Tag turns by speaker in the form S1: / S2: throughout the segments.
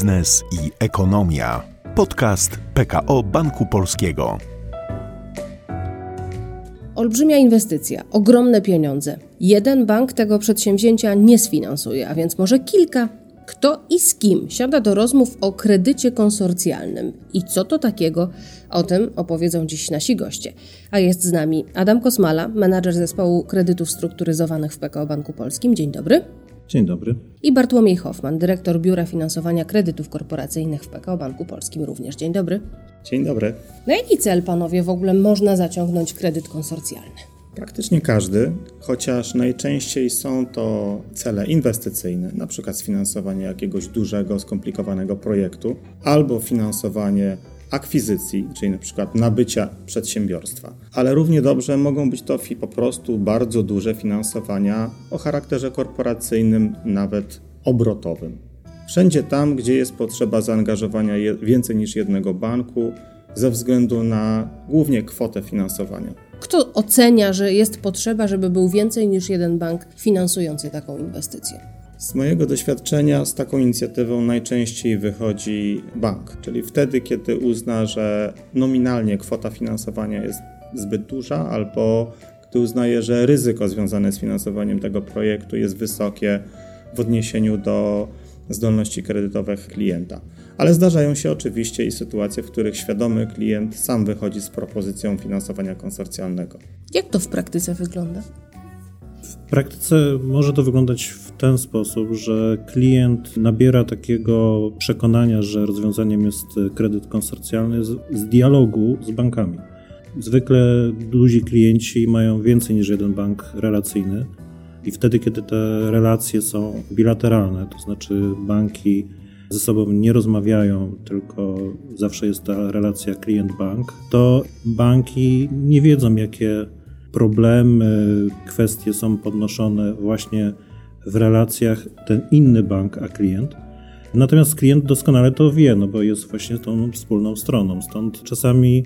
S1: biznes i ekonomia. Podcast PKO Banku Polskiego.
S2: Olbrzymia inwestycja, ogromne pieniądze. Jeden bank tego przedsięwzięcia nie sfinansuje, a więc może kilka. Kto i z kim siada do rozmów o kredycie konsorcjalnym i co to takiego? O tym opowiedzą dziś nasi goście. A jest z nami Adam Kosmala, menadżer zespołu kredytów strukturyzowanych w PKO Banku Polskim. Dzień dobry.
S3: Dzień dobry.
S2: I Bartłomiej Hoffman, dyrektor Biura Finansowania Kredytów Korporacyjnych w PKO Banku Polskim również. Dzień dobry.
S4: Dzień dobry.
S2: Na jaki cel, panowie, w ogóle można zaciągnąć kredyt konsorcjalny?
S4: Praktycznie każdy, chociaż najczęściej są to cele inwestycyjne, na przykład sfinansowanie jakiegoś dużego, skomplikowanego projektu, albo finansowanie akwizycji, czyli na przykład nabycia przedsiębiorstwa. Ale równie dobrze mogą być to po prostu bardzo duże finansowania o charakterze korporacyjnym, nawet obrotowym. Wszędzie tam, gdzie jest potrzeba zaangażowania więcej niż jednego banku, ze względu na głównie kwotę finansowania.
S2: Kto ocenia, że jest potrzeba, żeby był więcej niż jeden bank finansujący taką inwestycję?
S4: Z mojego doświadczenia z taką inicjatywą najczęściej wychodzi bank, czyli wtedy, kiedy uzna, że nominalnie kwota finansowania jest zbyt duża, albo gdy uznaje, że ryzyko związane z finansowaniem tego projektu jest wysokie w odniesieniu do zdolności kredytowych klienta. Ale zdarzają się oczywiście i sytuacje, w których świadomy klient sam wychodzi z propozycją finansowania konsorcjalnego.
S2: Jak to w praktyce wygląda?
S3: W praktyce może to wyglądać w ten sposób, że klient nabiera takiego przekonania, że rozwiązaniem jest kredyt konsorcjalny z, z dialogu z bankami. Zwykle duzi klienci mają więcej niż jeden bank relacyjny i wtedy, kiedy te relacje są bilateralne, to znaczy banki ze sobą nie rozmawiają, tylko zawsze jest ta relacja klient-bank, to banki nie wiedzą, jakie problemy, kwestie są podnoszone właśnie w relacjach ten inny bank a klient. Natomiast klient doskonale to wie, no bo jest właśnie tą wspólną stroną. Stąd czasami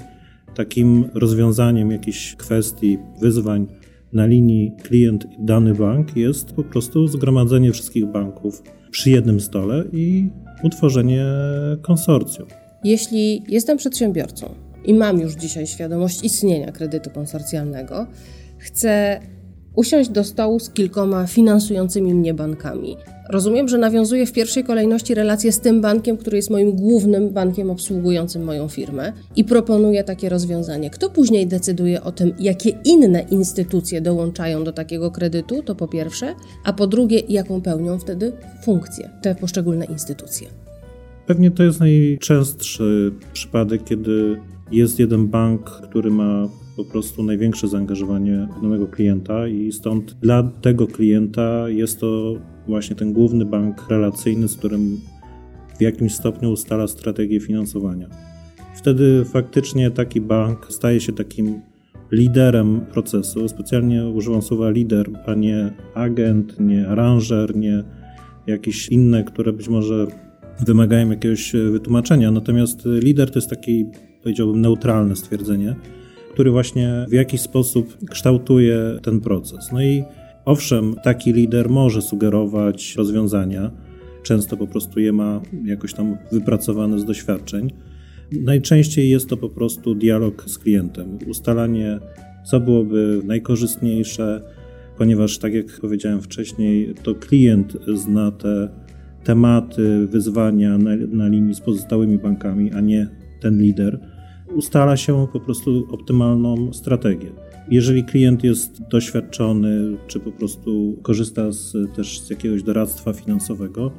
S3: takim rozwiązaniem jakichś kwestii, wyzwań na linii klient i dany bank jest po prostu zgromadzenie wszystkich banków przy jednym stole i utworzenie konsorcjum.
S2: Jeśli jestem przedsiębiorcą i mam już dzisiaj świadomość istnienia kredytu konsorcjalnego, chcę usiąść do stołu z kilkoma finansującymi mnie bankami. Rozumiem, że nawiązuję w pierwszej kolejności relacje z tym bankiem, który jest moim głównym bankiem obsługującym moją firmę i proponuję takie rozwiązanie. Kto później decyduje o tym, jakie inne instytucje dołączają do takiego kredytu, to po pierwsze, a po drugie, jaką pełnią wtedy funkcję te poszczególne instytucje.
S3: Pewnie to jest najczęstszy przypadek, kiedy jest jeden bank, który ma po prostu największe zaangażowanie danego klienta i stąd dla tego klienta jest to właśnie ten główny bank relacyjny, z którym w jakimś stopniu ustala strategię finansowania. Wtedy faktycznie taki bank staje się takim liderem procesu. Specjalnie używam słowa lider, a nie agent, nie aranżer, nie jakieś inne, które być może wymagają jakiegoś wytłumaczenia. Natomiast lider to jest taki, powiedziałbym, neutralne stwierdzenie który właśnie w jakiś sposób kształtuje ten proces. No i owszem, taki lider może sugerować rozwiązania, często po prostu je ma jakoś tam wypracowane z doświadczeń. Najczęściej jest to po prostu dialog z klientem, ustalanie, co byłoby najkorzystniejsze, ponieważ, tak jak powiedziałem wcześniej, to klient zna te tematy, wyzwania na, na linii z pozostałymi bankami, a nie ten lider ustala się po prostu optymalną strategię. Jeżeli klient jest doświadczony, czy po prostu korzysta z, też z jakiegoś doradztwa finansowego,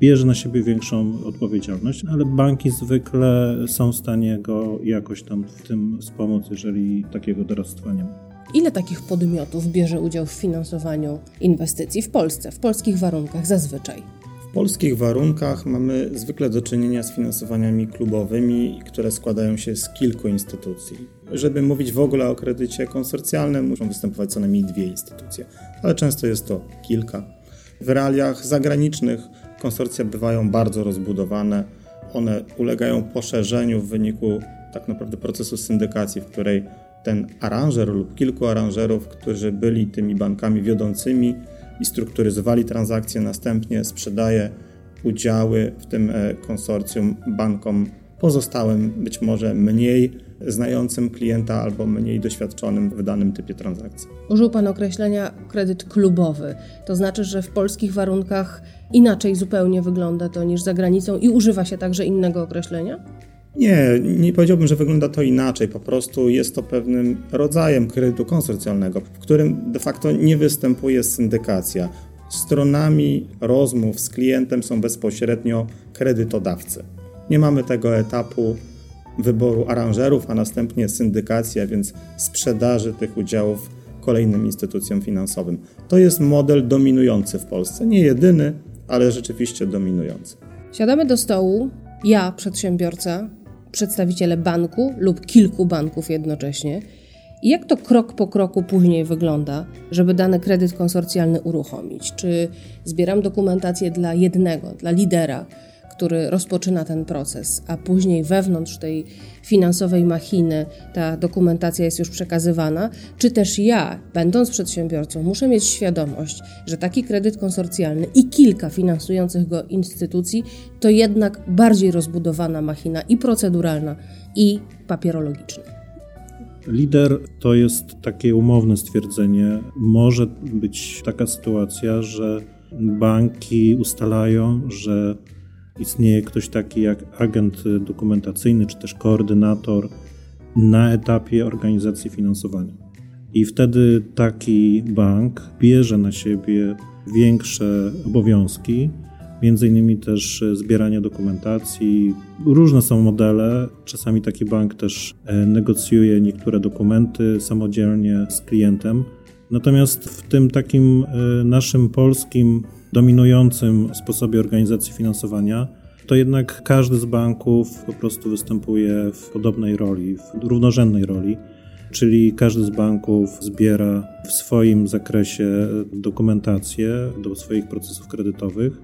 S3: bierze na siebie większą odpowiedzialność, ale banki zwykle są w stanie go jakoś tam w tym wspomóc, jeżeli takiego doradztwa nie ma.
S2: Ile takich podmiotów bierze udział w finansowaniu inwestycji w Polsce, w polskich warunkach zazwyczaj?
S4: Polskich warunkach mamy zwykle do czynienia z finansowaniami klubowymi, które składają się z kilku instytucji. Żeby mówić w ogóle o kredycie konsorcjalnym, muszą występować co najmniej dwie instytucje, ale często jest to kilka. W realiach zagranicznych konsorcja bywają bardzo rozbudowane. One ulegają poszerzeniu w wyniku tak naprawdę procesu syndykacji, w której ten aranżer lub kilku aranżerów, którzy byli tymi bankami wiodącymi, i strukturyzowali transakcje, następnie sprzedaje udziały w tym e, konsorcjum bankom pozostałym, być może mniej znającym klienta albo mniej doświadczonym w danym typie transakcji.
S2: Użył Pan określenia kredyt klubowy. To znaczy, że w polskich warunkach inaczej zupełnie wygląda to niż za granicą i używa się także innego określenia?
S4: Nie, nie powiedziałbym, że wygląda to inaczej. Po prostu jest to pewnym rodzajem kredytu konsorcjalnego, w którym de facto nie występuje syndykacja. Stronami rozmów z klientem są bezpośrednio kredytodawcy. Nie mamy tego etapu wyboru aranżerów, a następnie syndykacja, więc sprzedaży tych udziałów kolejnym instytucjom finansowym. To jest model dominujący w Polsce. Nie jedyny, ale rzeczywiście dominujący.
S2: Siadamy do stołu, ja, przedsiębiorca, przedstawiciele banku lub kilku banków jednocześnie. I jak to krok po kroku później wygląda, żeby dany kredyt konsorcjalny uruchomić? Czy zbieram dokumentację dla jednego, dla lidera, który rozpoczyna ten proces, a później wewnątrz tej finansowej machiny ta dokumentacja jest już przekazywana, czy też ja, będąc przedsiębiorcą, muszę mieć świadomość, że taki kredyt konsorcjalny i kilka finansujących go instytucji to jednak bardziej rozbudowana machina i proceduralna, i papierologiczna.
S3: Lider to jest takie umowne stwierdzenie. Może być taka sytuacja, że banki ustalają, że istnieje ktoś taki jak agent dokumentacyjny czy też koordynator na etapie organizacji finansowania. I wtedy taki bank bierze na siebie większe obowiązki, między innymi też zbieranie dokumentacji. Różne są modele. Czasami taki bank też e, negocjuje niektóre dokumenty samodzielnie z klientem. Natomiast w tym takim e, naszym polskim dominującym sposobie organizacji finansowania, to jednak każdy z banków po prostu występuje w podobnej roli, w równorzędnej roli. Czyli każdy z banków zbiera w swoim zakresie dokumentację do swoich procesów kredytowych.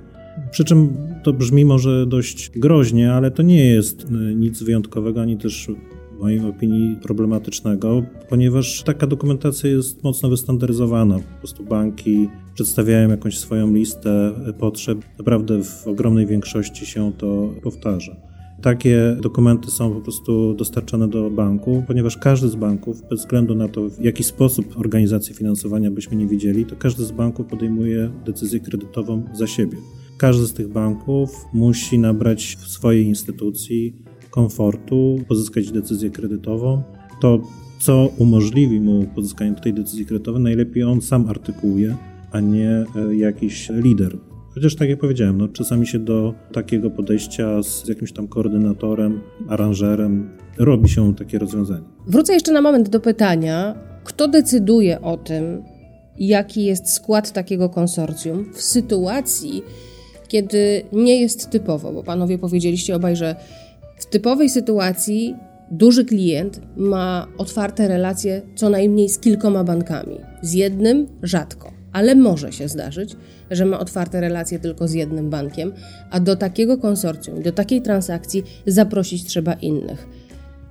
S3: Przy czym to brzmi może dość groźnie, ale to nie jest nic wyjątkowego ani też w mojej opinii problematycznego, ponieważ taka dokumentacja jest mocno wystandaryzowana. Po prostu banki przedstawiają jakąś swoją listę potrzeb. Naprawdę w ogromnej większości się to powtarza. Takie dokumenty są po prostu dostarczane do banku, ponieważ każdy z banków, bez względu na to, w jaki sposób organizacji finansowania byśmy nie widzieli, to każdy z banków podejmuje decyzję kredytową za siebie. Każdy z tych banków musi nabrać w swojej instytucji komfortu, pozyskać decyzję kredytową. To, co umożliwi mu pozyskanie tej decyzji kredytowej, najlepiej on sam artykułuje, a nie e, jakiś lider. Chociaż tak jak powiedziałem, no, czasami się do takiego podejścia z jakimś tam koordynatorem, aranżerem robi się takie rozwiązanie.
S2: Wrócę jeszcze na moment do pytania, kto decyduje o tym, jaki jest skład takiego konsorcjum w sytuacji, kiedy nie jest typowo, bo panowie powiedzieliście obaj, że w typowej sytuacji duży klient ma otwarte relacje co najmniej z kilkoma bankami. Z jednym rzadko, ale może się zdarzyć, że ma otwarte relacje tylko z jednym bankiem, a do takiego konsorcjum, do takiej transakcji zaprosić trzeba innych.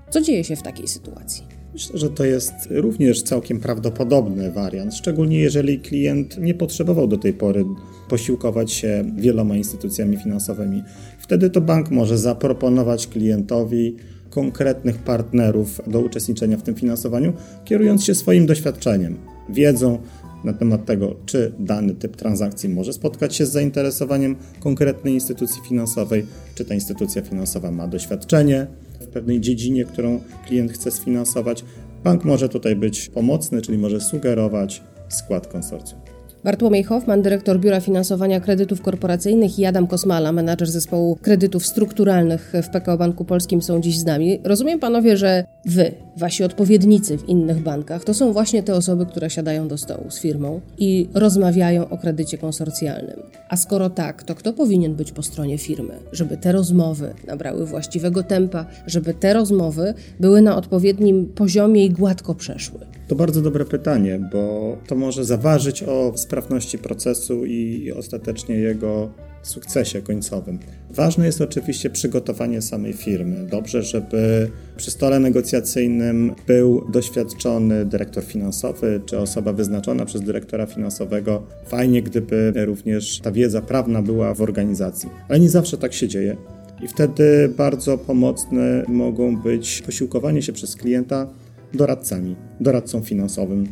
S2: Co dzieje się w takiej sytuacji?
S4: Myślę, że to jest również całkiem prawdopodobny wariant, szczególnie jeżeli klient nie potrzebował do tej pory posiłkować się wieloma instytucjami finansowymi. Wtedy to bank może zaproponować klientowi konkretnych partnerów do uczestniczenia w tym finansowaniu, kierując się swoim doświadczeniem, wiedzą na temat tego, czy dany typ transakcji może spotkać się z zainteresowaniem konkretnej instytucji finansowej, czy ta instytucja finansowa ma doświadczenie w pewnej dziedzinie, którą klient chce sfinansować. Bank może tutaj być pomocny, czyli może sugerować skład konsorcjum.
S2: Bartłomiej Hoffman, dyrektor Biura Finansowania Kredytów Korporacyjnych i Adam Kosmala, menadżer zespołu kredytów strukturalnych w PKO Banku Polskim są dziś z nami. Rozumiem panowie, że wy, wasi odpowiednicy w innych bankach, to są właśnie te osoby, które siadają do stołu z firmą i rozmawiają o kredycie konsorcjalnym. A skoro tak, to kto powinien być po stronie firmy, żeby te rozmowy nabrały właściwego tempa, żeby te rozmowy były na odpowiednim poziomie i gładko przeszły?
S4: To bardzo dobre pytanie, bo to może zaważyć o sprawności procesu i ostatecznie jego sukcesie końcowym. Ważne jest oczywiście przygotowanie samej firmy. Dobrze, żeby przy stole negocjacyjnym był doświadczony dyrektor finansowy czy osoba wyznaczona przez dyrektora finansowego. Fajnie, gdyby również ta wiedza prawna była w organizacji, ale nie zawsze tak się dzieje. I wtedy bardzo pomocne mogą być posiłkowanie się przez klienta doradcami, doradcą finansowym,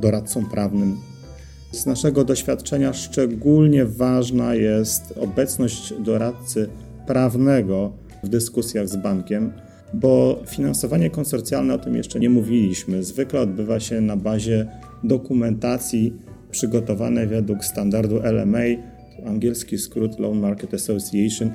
S4: doradcą prawnym. Z naszego doświadczenia szczególnie ważna jest obecność doradcy prawnego w dyskusjach z bankiem, bo finansowanie konsorcjalne, o tym jeszcze nie mówiliśmy, zwykle odbywa się na bazie dokumentacji przygotowanej według standardu LMA, angielski skrót Loan Market Association,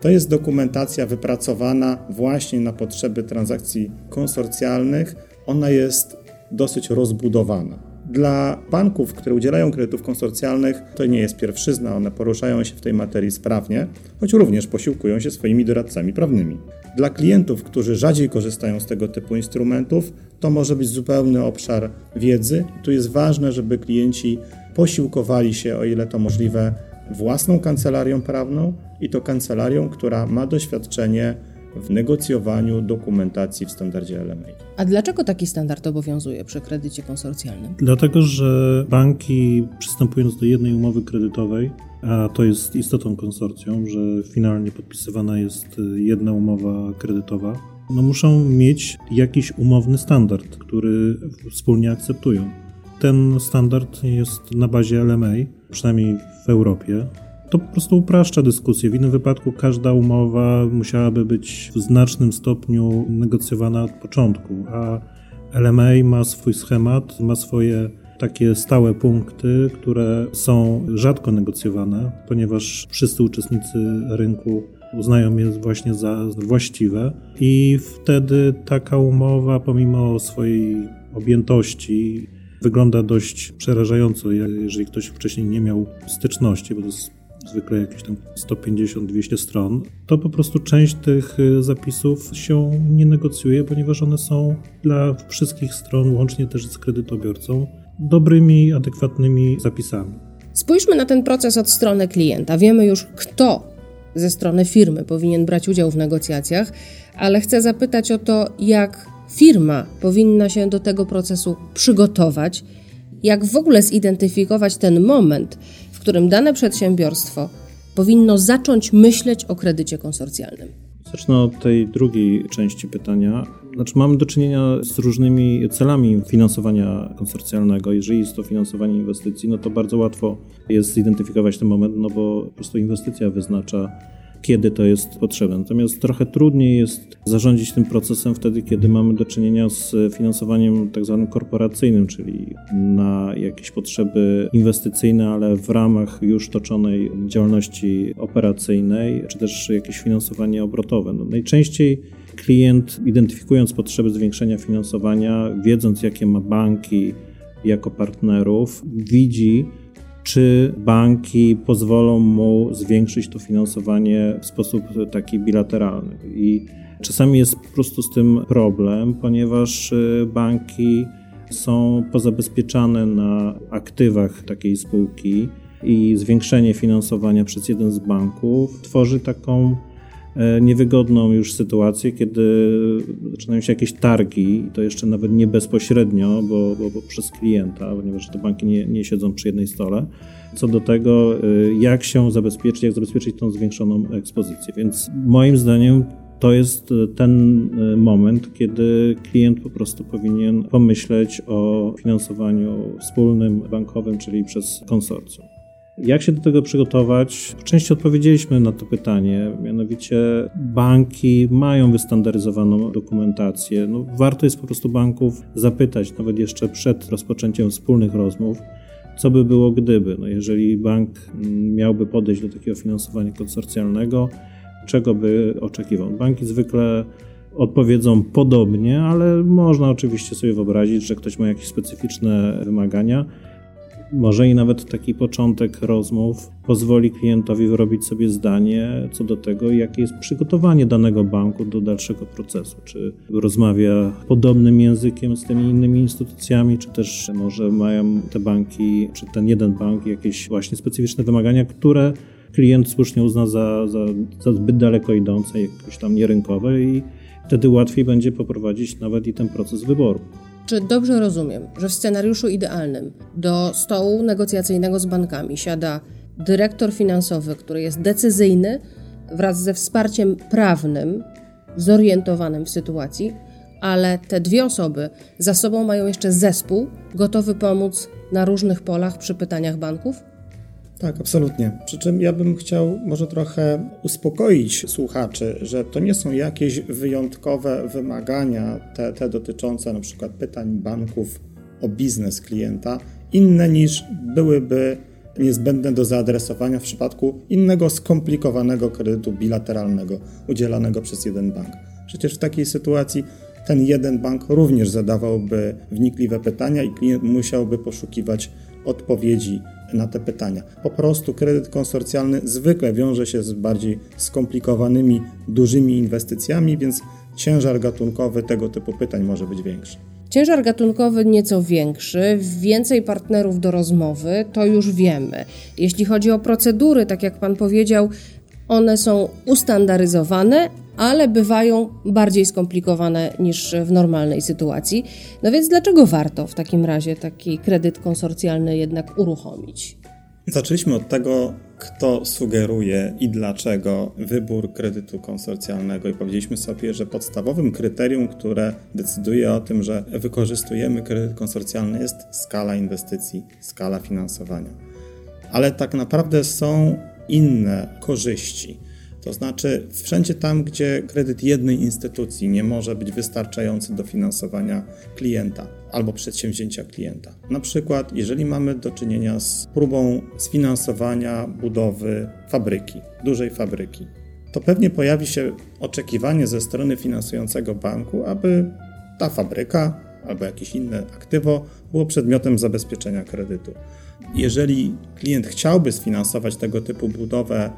S4: to jest dokumentacja wypracowana właśnie na potrzeby transakcji konsorcjalnych. Ona jest dosyć rozbudowana. Dla banków, które udzielają kredytów konsorcjalnych, to nie jest pierwszyzna, one poruszają się w tej materii sprawnie, choć również posiłkują się swoimi doradcami prawnymi. Dla klientów, którzy rzadziej korzystają z tego typu instrumentów, to może być zupełny obszar wiedzy. Tu jest ważne, żeby klienci posiłkowali się, o ile to możliwe, własną kancelarią prawną i to kancelarią, która ma doświadczenie w negocjowaniu dokumentacji w standardzie LMA.
S2: A dlaczego taki standard obowiązuje przy kredycie konsorcjalnym?
S3: Dlatego, że banki przystępując do jednej umowy kredytowej, a to jest istotą konsorcjum, że finalnie podpisywana jest jedna umowa kredytowa, no muszą mieć jakiś umowny standard, który wspólnie akceptują. Ten standard jest na bazie LMA, przynajmniej w Europie. To po prostu upraszcza dyskusję. W innym wypadku każda umowa musiałaby być w znacznym stopniu negocjowana od początku, a LMA ma swój schemat, ma swoje takie stałe punkty, które są rzadko negocjowane, ponieważ wszyscy uczestnicy rynku uznają je właśnie za właściwe i wtedy taka umowa, pomimo swojej objętości, wygląda dość przerażająco, jeżeli ktoś wcześniej nie miał styczności, bo to jest zwykle jakieś tam 150-200 stron, to po prostu część tych y, zapisów się nie negocjuje, ponieważ one są dla wszystkich stron, łącznie też z kredytobiorcą, dobrymi, adekwatnymi zapisami.
S2: Spójrzmy na ten proces od strony klienta. Wiemy już, kto ze strony firmy powinien brać udział w negocjacjach, ale chcę zapytać o to, jak firma powinna się do tego procesu przygotować, jak w ogóle zidentyfikować ten moment, którym dane przedsiębiorstwo powinno zacząć myśleć o kredycie konsorcjalnym.
S3: Zacznę od tej drugiej części pytania. Znaczy, mamy do czynienia z różnymi celami finansowania konsorcjalnego. Jeżeli jest to finansowanie inwestycji, no to bardzo łatwo jest zidentyfikować ten moment, no bo po prostu inwestycja wyznacza kiedy to jest potrzebne. Natomiast trochę trudniej jest zarządzić tym procesem wtedy, kiedy mamy do czynienia z finansowaniem tak zwanym korporacyjnym, czyli na jakieś potrzeby inwestycyjne, ale w ramach już toczonej działalności operacyjnej, czy też jakieś finansowanie obrotowe. No, najczęściej klient, identyfikując potrzeby zwiększenia finansowania, wiedząc jakie ma banki jako partnerów, widzi, czy banki pozwolą mu zwiększyć to finansowanie w sposób taki bilateralny. I czasami jest po prostu z tym problem, ponieważ y, banki są pozabezpieczane na aktywach takiej spółki i zwiększenie finansowania przez jeden z banków tworzy taką niewygodną już sytuację, kiedy zaczynają się jakieś targi, i to jeszcze nawet nie bezpośrednio, bo, bo, bo przez klienta, ponieważ te banki nie, nie siedzą przy jednej stole, co do tego, e, jak się zabezpieczyć, jak zabezpieczyć tą zwiększoną ekspozycję. Więc moim zdaniem to jest ten e, moment, kiedy klient po prostu powinien pomyśleć o finansowaniu wspólnym bankowym, czyli przez konsorcjum. Jak się do tego przygotować? W części odpowiedzieliśmy na to pytanie, mianowicie banki mają wystandaryzowaną dokumentację. No, warto jest po prostu banków zapytać, nawet jeszcze przed rozpoczęciem wspólnych rozmów, co by było gdyby. No, jeżeli bank miałby podejść do takiego finansowania konsorcjalnego, czego by oczekiwał? Banki zwykle odpowiedzą podobnie, ale można oczywiście sobie wyobrazić, że ktoś ma jakieś specyficzne wymagania może i nawet taki początek rozmów pozwoli klientowi wyrobić sobie zdanie co do tego, jakie jest przygotowanie danego banku do dalszego procesu. Czy rozmawia podobnym językiem z tymi innymi instytucjami, czy też może mają te banki, czy ten jeden bank jakieś właśnie specyficzne wymagania, które klient słusznie uzna za, za, za zbyt daleko idące, jakoś tam nierynkowe i wtedy łatwiej będzie poprowadzić nawet i ten proces wyboru.
S2: Czy dobrze rozumiem, że w scenariuszu idealnym do stołu negocjacyjnego z bankami siada dyrektor finansowy, który jest decyzyjny wraz ze wsparciem prawnym, zorientowanym w sytuacji, ale te dwie osoby za sobą mają jeszcze zespół gotowy pomóc na różnych polach przy pytaniach banków?
S4: Tak, absolutnie. Przy czym ja bym chciał może trochę uspokoić słuchaczy, że to nie są jakieś wyjątkowe wymagania, te, te dotyczące na przykład pytań banków o biznes klienta, inne niż byłyby niezbędne do zaadresowania w przypadku innego skomplikowanego kredytu bilateralnego udzielanego przez jeden bank. Przecież w takiej sytuacji ten jeden bank również zadawałby wnikliwe pytania i klient musiałby poszukiwać odpowiedzi na te pytania. Po prostu kredyt konsorcjalny zwykle wiąże się z bardziej skomplikowanymi, dużymi inwestycjami, więc ciężar gatunkowy tego typu pytań może być większy.
S2: Ciężar gatunkowy nieco większy, więcej partnerów do rozmowy, to już wiemy. Jeśli chodzi o procedury, tak jak Pan powiedział, one są ustandaryzowane, ale bywają bardziej skomplikowane niż w normalnej sytuacji. No więc dlaczego warto w takim razie taki kredyt konsorcjalny jednak uruchomić?
S4: Zaczęliśmy od tego, kto sugeruje i dlaczego wybór kredytu konsorcjalnego i powiedzieliśmy sobie, że podstawowym kryterium, które decyduje o tym, że wykorzystujemy kredyt konsorcjalny jest skala inwestycji, skala finansowania. Ale tak naprawdę są inne korzyści. To znaczy, wszędzie tam, gdzie kredyt jednej instytucji nie może być wystarczający do finansowania klienta albo przedsięwzięcia klienta. Na przykład, jeżeli mamy do czynienia z próbą sfinansowania budowy fabryki, dużej fabryki, to pewnie pojawi się oczekiwanie ze strony finansującego banku, aby ta fabryka albo jakieś inne aktywo było przedmiotem zabezpieczenia kredytu. Jeżeli klient chciałby sfinansować tego typu budowę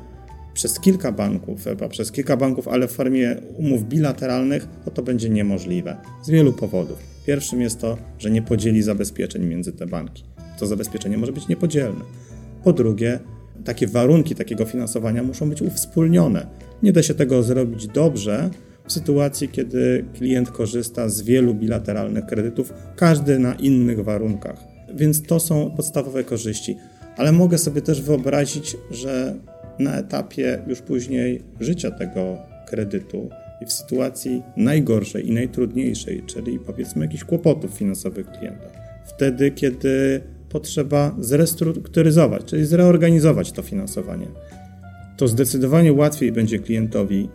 S4: przez kilka banków, chyba przez kilka banków, ale w formie umów bilateralnych, to to będzie niemożliwe z wielu powodów. Pierwszym jest to, że nie podzieli zabezpieczeń między te banki. To zabezpieczenie może być niepodzielne. Po drugie, takie warunki takiego finansowania muszą być uwspólnione. Nie da się tego zrobić dobrze w sytuacji, kiedy klient korzysta z wielu bilateralnych kredytów, każdy na innych warunkach. Więc to są podstawowe korzyści. Ale mogę sobie też wyobrazić, że na etapie już później życia tego kredytu i w sytuacji najgorszej i najtrudniejszej, czyli powiedzmy jakichś kłopotów finansowych klienta. Wtedy, kiedy potrzeba zrestrukturyzować, czyli zreorganizować to finansowanie, to zdecydowanie łatwiej będzie klientowi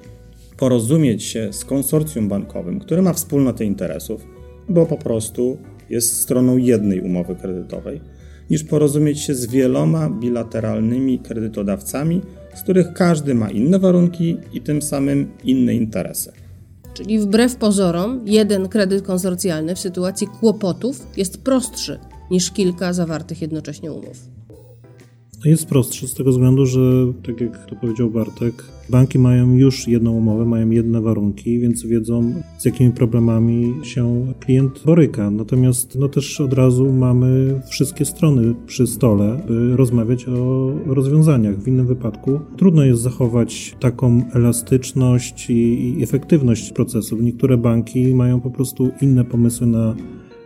S4: porozumieć się z konsorcjum bankowym, które ma wspólnotę interesów, bo po prostu jest stroną jednej umowy kredytowej niż porozumieć się z wieloma bilateralnymi kredytodawcami, z których każdy ma inne warunki i tym samym inne interesy.
S2: Czyli wbrew pozorom, jeden kredyt konsorcjalny w sytuacji kłopotów jest prostszy niż kilka zawartych jednocześnie umów.
S3: Jest prostszy z tego względu, że tak jak to powiedział Bartek, banki mają już jedną umowę, mają jedne warunki, więc wiedzą z jakimi problemami się klient boryka. Natomiast no też od razu mamy wszystkie strony przy stole, by rozmawiać o rozwiązaniach. W innym wypadku trudno jest zachować taką elastyczność i, i efektywność procesów. Niektóre banki mają po prostu inne pomysły na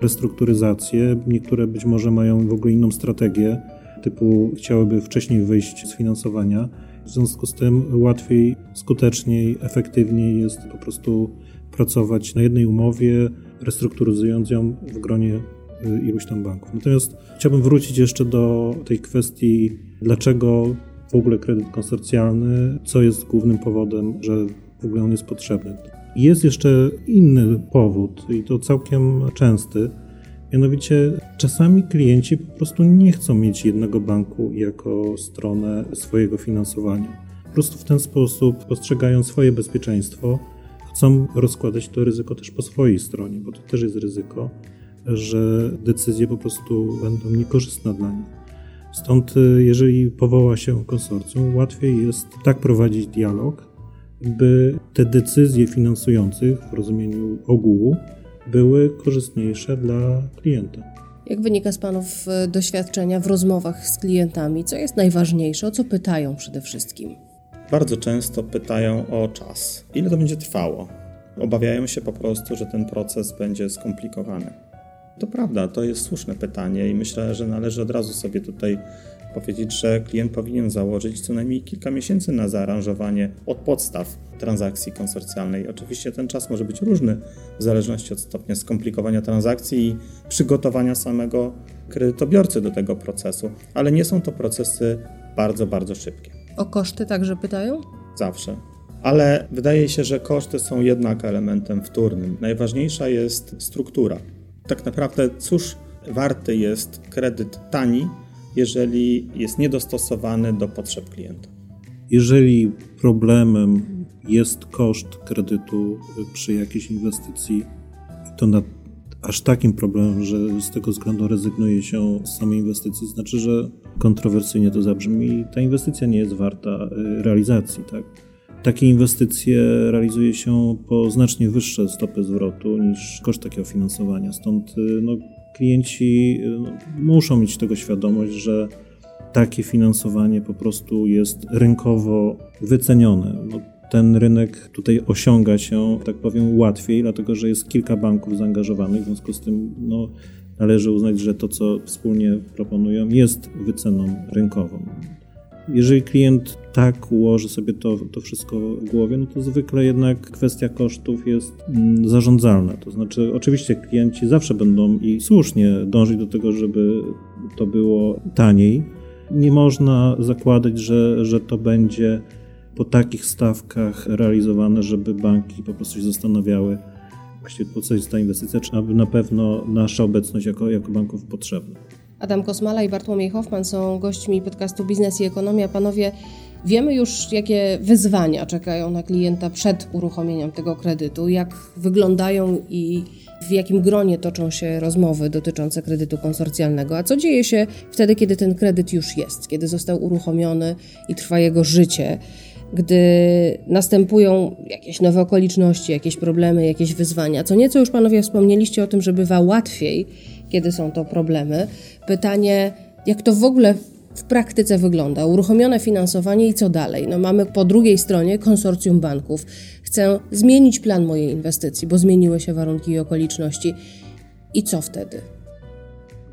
S3: restrukturyzację, niektóre być może mają w ogóle inną strategię typu chciałyby wcześniej wyjść z finansowania. W związku z tym łatwiej, skuteczniej, efektywniej jest po prostu pracować na jednej umowie, restrukturyzując ją w gronie y, iluś tam banków. Natomiast chciałbym wrócić jeszcze do tej kwestii, dlaczego w ogóle kredyt konsorcjalny, co jest głównym powodem, że w ogóle on jest potrzebny. Jest jeszcze inny powód, i to całkiem częsty, Mianowicie czasami klienci po prostu nie chcą mieć jednego banku jako stronę swojego finansowania. Po prostu w ten sposób postrzegają swoje bezpieczeństwo, chcą rozkładać to ryzyko też po swojej stronie, bo to też jest ryzyko, że decyzje po prostu będą niekorzystne dla nich. Stąd, y, jeżeli powoła się konsorcjum, łatwiej jest tak prowadzić dialog, by te decyzje finansujących w rozumieniu ogółu były korzystniejsze dla klienta.
S2: Jak wynika z Panów y, doświadczenia w rozmowach z klientami, co jest najważniejsze, o co pytają przede wszystkim?
S4: Bardzo często pytają o czas. Ile to będzie trwało? Obawiają się po prostu, że ten proces będzie skomplikowany. To prawda, to jest słuszne pytanie i myślę, że należy od razu sobie tutaj powiedzieć, że klient powinien założyć co najmniej kilka miesięcy na zaaranżowanie od podstaw transakcji konsorcjalnej. Oczywiście ten czas może być różny w zależności od stopnia skomplikowania transakcji i przygotowania samego kredytobiorcy do tego procesu, ale nie są to procesy bardzo, bardzo szybkie.
S2: O koszty także pytają?
S4: Zawsze. Ale wydaje się, że koszty są jednak elementem wtórnym. Najważniejsza jest struktura. Tak naprawdę, cóż warty jest kredyt tani, jeżeli jest niedostosowany do potrzeb klienta.
S3: Jeżeli problemem jest koszt kredytu przy jakiejś inwestycji, to na aż takim problemem, że z tego względu rezygnuje się z samej inwestycji, znaczy, że kontrowersyjnie to zabrzmi, ta inwestycja nie jest warta y, realizacji. Tak? Takie inwestycje realizuje się po znacznie wyższe stopy zwrotu niż koszt takiego finansowania. Stąd y, no, klienci y, no, muszą mieć tego świadomość, że takie finansowanie po prostu jest rynkowo wycenione. No, ten rynek tutaj osiąga się, tak powiem, łatwiej, dlatego że jest kilka banków zaangażowanych, w związku z tym no, należy uznać, że to, co wspólnie proponują, jest wyceną rynkową. Jeżeli klient tak ułoży sobie to, to wszystko w głowie, no to zwykle jednak kwestia kosztów jest mm, zarządzalna. To znaczy, oczywiście klienci zawsze będą i słusznie dążyć do tego, żeby to było taniej. Nie można zakładać, że, że to będzie po takich stawkach realizowane, żeby banki po prostu się zastanawiały, właściwie po co jest ta inwestycja, czy aby na pewno nasza obecność jako, jako banków potrzebna.
S2: Adam Kosmala i Bartłomiej Hoffman są gośćmi podcastu Biznes i Ekonomia. Panowie, wiemy już, jakie wyzwania czekają na klienta przed uruchomieniem tego kredytu, jak wyglądają i w jakim gronie toczą się rozmowy dotyczące kredytu konsorcjalnego, a co dzieje się wtedy, kiedy ten kredyt już jest, kiedy został uruchomiony i trwa jego życie gdy następują jakieś nowe okoliczności, jakieś problemy, jakieś wyzwania. Co nieco już panowie wspomnieliście o tym, że bywa łatwiej, kiedy są to problemy. Pytanie, jak to w ogóle w praktyce wygląda? Uruchomione finansowanie i co dalej? No mamy po drugiej stronie konsorcjum banków. Chcę zmienić plan mojej inwestycji, bo zmieniły się warunki i okoliczności. I co wtedy?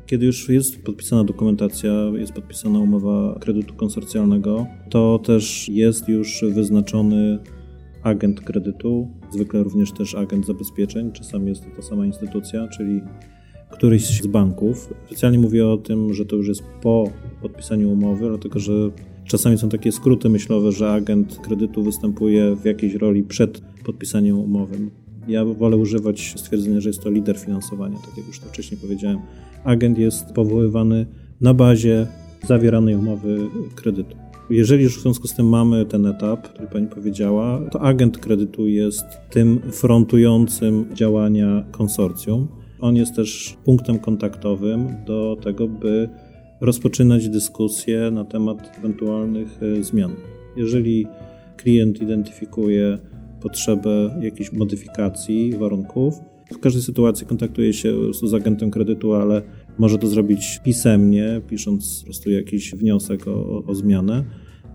S3: Kiedy już jest podpisana dokumentacja, jest podpisana umowa kredytu konsorcjalnego, to też jest już wyznaczony agent kredytu, zwykle również też agent zabezpieczeń, czasami jest to ta sama instytucja, czyli któryś z banków. Specjalnie mówię o tym, że to już jest po podpisaniu umowy, dlatego że czasami są takie skróty myślowe, że agent kredytu występuje w jakiejś roli przed podpisaniem umowy. Ja wolę używać stwierdzenia, że jest to lider finansowania, tak jak już to wcześniej powiedziałem. Agent jest powoływany na bazie zawieranej umowy kredytu. Jeżeli już w związku z tym mamy ten etap, który Pani powiedziała, to agent kredytu jest tym frontującym działania konsorcjum. On jest też punktem kontaktowym do tego, by rozpoczynać dyskusję na temat ewentualnych e, zmian. Jeżeli klient identyfikuje potrzebę jakiejś modyfikacji warunków, w każdej sytuacji kontaktuje się z agentem kredytu, ale może to zrobić pisemnie, pisząc po prostu jakiś wniosek o, o zmianę.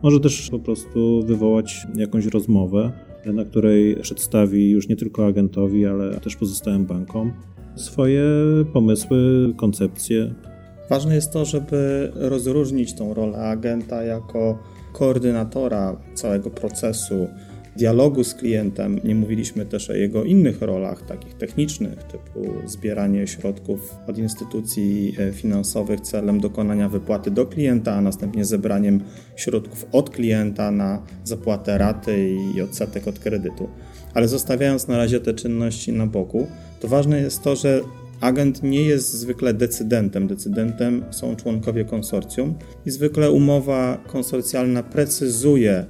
S3: Może też po prostu wywołać jakąś rozmowę, na której przedstawi już nie tylko agentowi, ale też pozostałym bankom swoje pomysły, koncepcje.
S4: Ważne jest to, żeby rozróżnić tą rolę agenta jako koordynatora całego procesu dialogu z klientem. Nie mówiliśmy też o jego innych rolach, takich technicznych, typu zbieranie środków od instytucji e, finansowych celem dokonania wypłaty do klienta, a następnie zebraniem środków od klienta na zapłatę raty i odsetek od kredytu. Ale zostawiając na razie te czynności na boku, to ważne jest to, że Agent nie jest zwykle decydentem. Decydentem są członkowie konsorcjum i zwykle umowa konsorcjalna precyzuje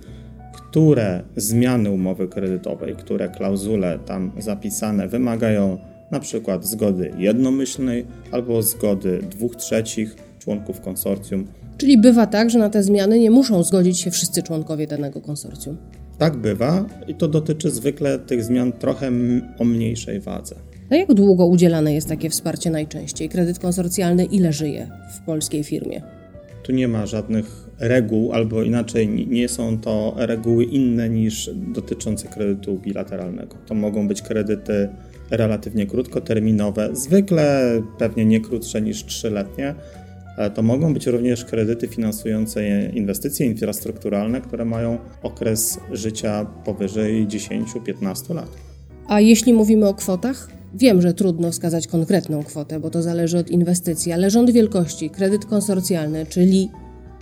S4: które zmiany umowy kredytowej, które klauzule tam zapisane wymagają na przykład zgody jednomyślnej albo zgody dwóch trzecich członków konsorcjum.
S2: Czyli bywa tak, że na te zmiany nie muszą zgodzić się wszyscy członkowie danego konsorcjum.
S4: Tak bywa i to dotyczy zwykle tych zmian trochę o mniejszej wadze.
S2: Na jak długo udzielane jest takie wsparcie najczęściej? Kredyt konsorcjalny ile żyje w polskiej firmie?
S4: Tu nie ma żadnych reguł, albo inaczej nie są to reguły inne niż dotyczące kredytu bilateralnego. To mogą być kredyty relatywnie krótkoterminowe, zwykle pewnie nie krótsze niż trzyletnie. To mogą być również kredyty finansujące inwestycje infrastrukturalne, które mają okres życia powyżej 10-15 lat.
S2: A jeśli mówimy o kwotach? Wiem, że trudno wskazać konkretną kwotę, bo to zależy od inwestycji, ale rząd wielkości, kredyt konsorcjalny, czyli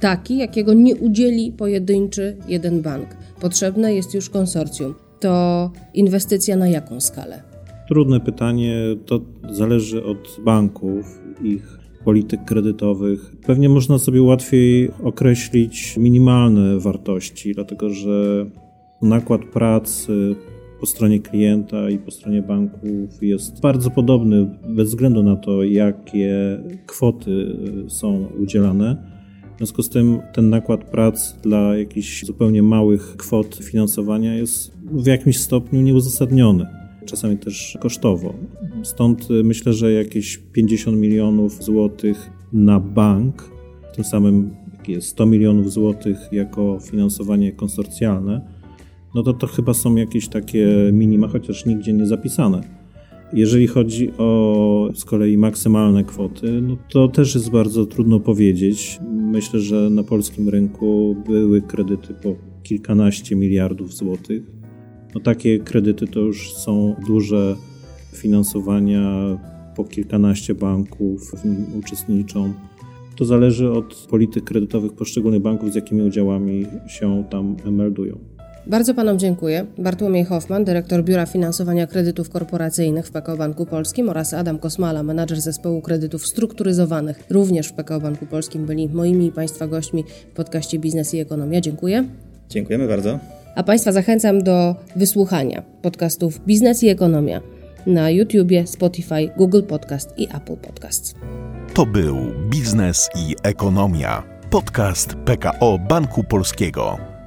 S2: taki, jakiego nie udzieli pojedynczy jeden bank. Potrzebne jest już konsorcjum. To inwestycja na jaką skalę?
S3: Trudne pytanie. To zależy od banków, ich polityk kredytowych. Pewnie można sobie łatwiej określić minimalne wartości, dlatego że nakład pracy po stronie klienta i po stronie banków jest bardzo podobny, bez względu na to, jakie kwoty są udzielane. W związku z tym ten nakład prac dla jakichś zupełnie małych kwot finansowania jest w jakimś stopniu nieuzasadniony, czasami też kosztowo. Stąd myślę, że jakieś 50 milionów złotych na bank, tym samym jest 100 milionów złotych jako finansowanie konsorcjalne, no to to chyba są jakieś takie minima, chociaż nigdzie nie zapisane. Jeżeli chodzi o z kolei maksymalne kwoty, no to też jest bardzo trudno powiedzieć. Myślę, że na polskim rynku były kredyty po kilkanaście miliardów złotych. No takie kredyty to już są duże finansowania, po kilkanaście banków w nim uczestniczą. To zależy od polityk kredytowych poszczególnych banków, z jakimi udziałami się tam meldują.
S2: Bardzo Panom dziękuję. Bartłomiej Hoffman, dyrektor Biura Finansowania Kredytów Korporacyjnych w PKO Banku Polskim oraz Adam Kosmala, menadżer zespołu kredytów strukturyzowanych również w PKO Banku Polskim byli moimi i Państwa gośćmi w podcaście Biznes i Ekonomia. Dziękuję.
S4: Dziękujemy bardzo.
S2: A Państwa zachęcam do wysłuchania podcastów Biznes i Ekonomia na YouTubie, Spotify, Google Podcast i Apple Podcast.
S1: To był Biznes i Ekonomia, podcast PKO Banku Polskiego.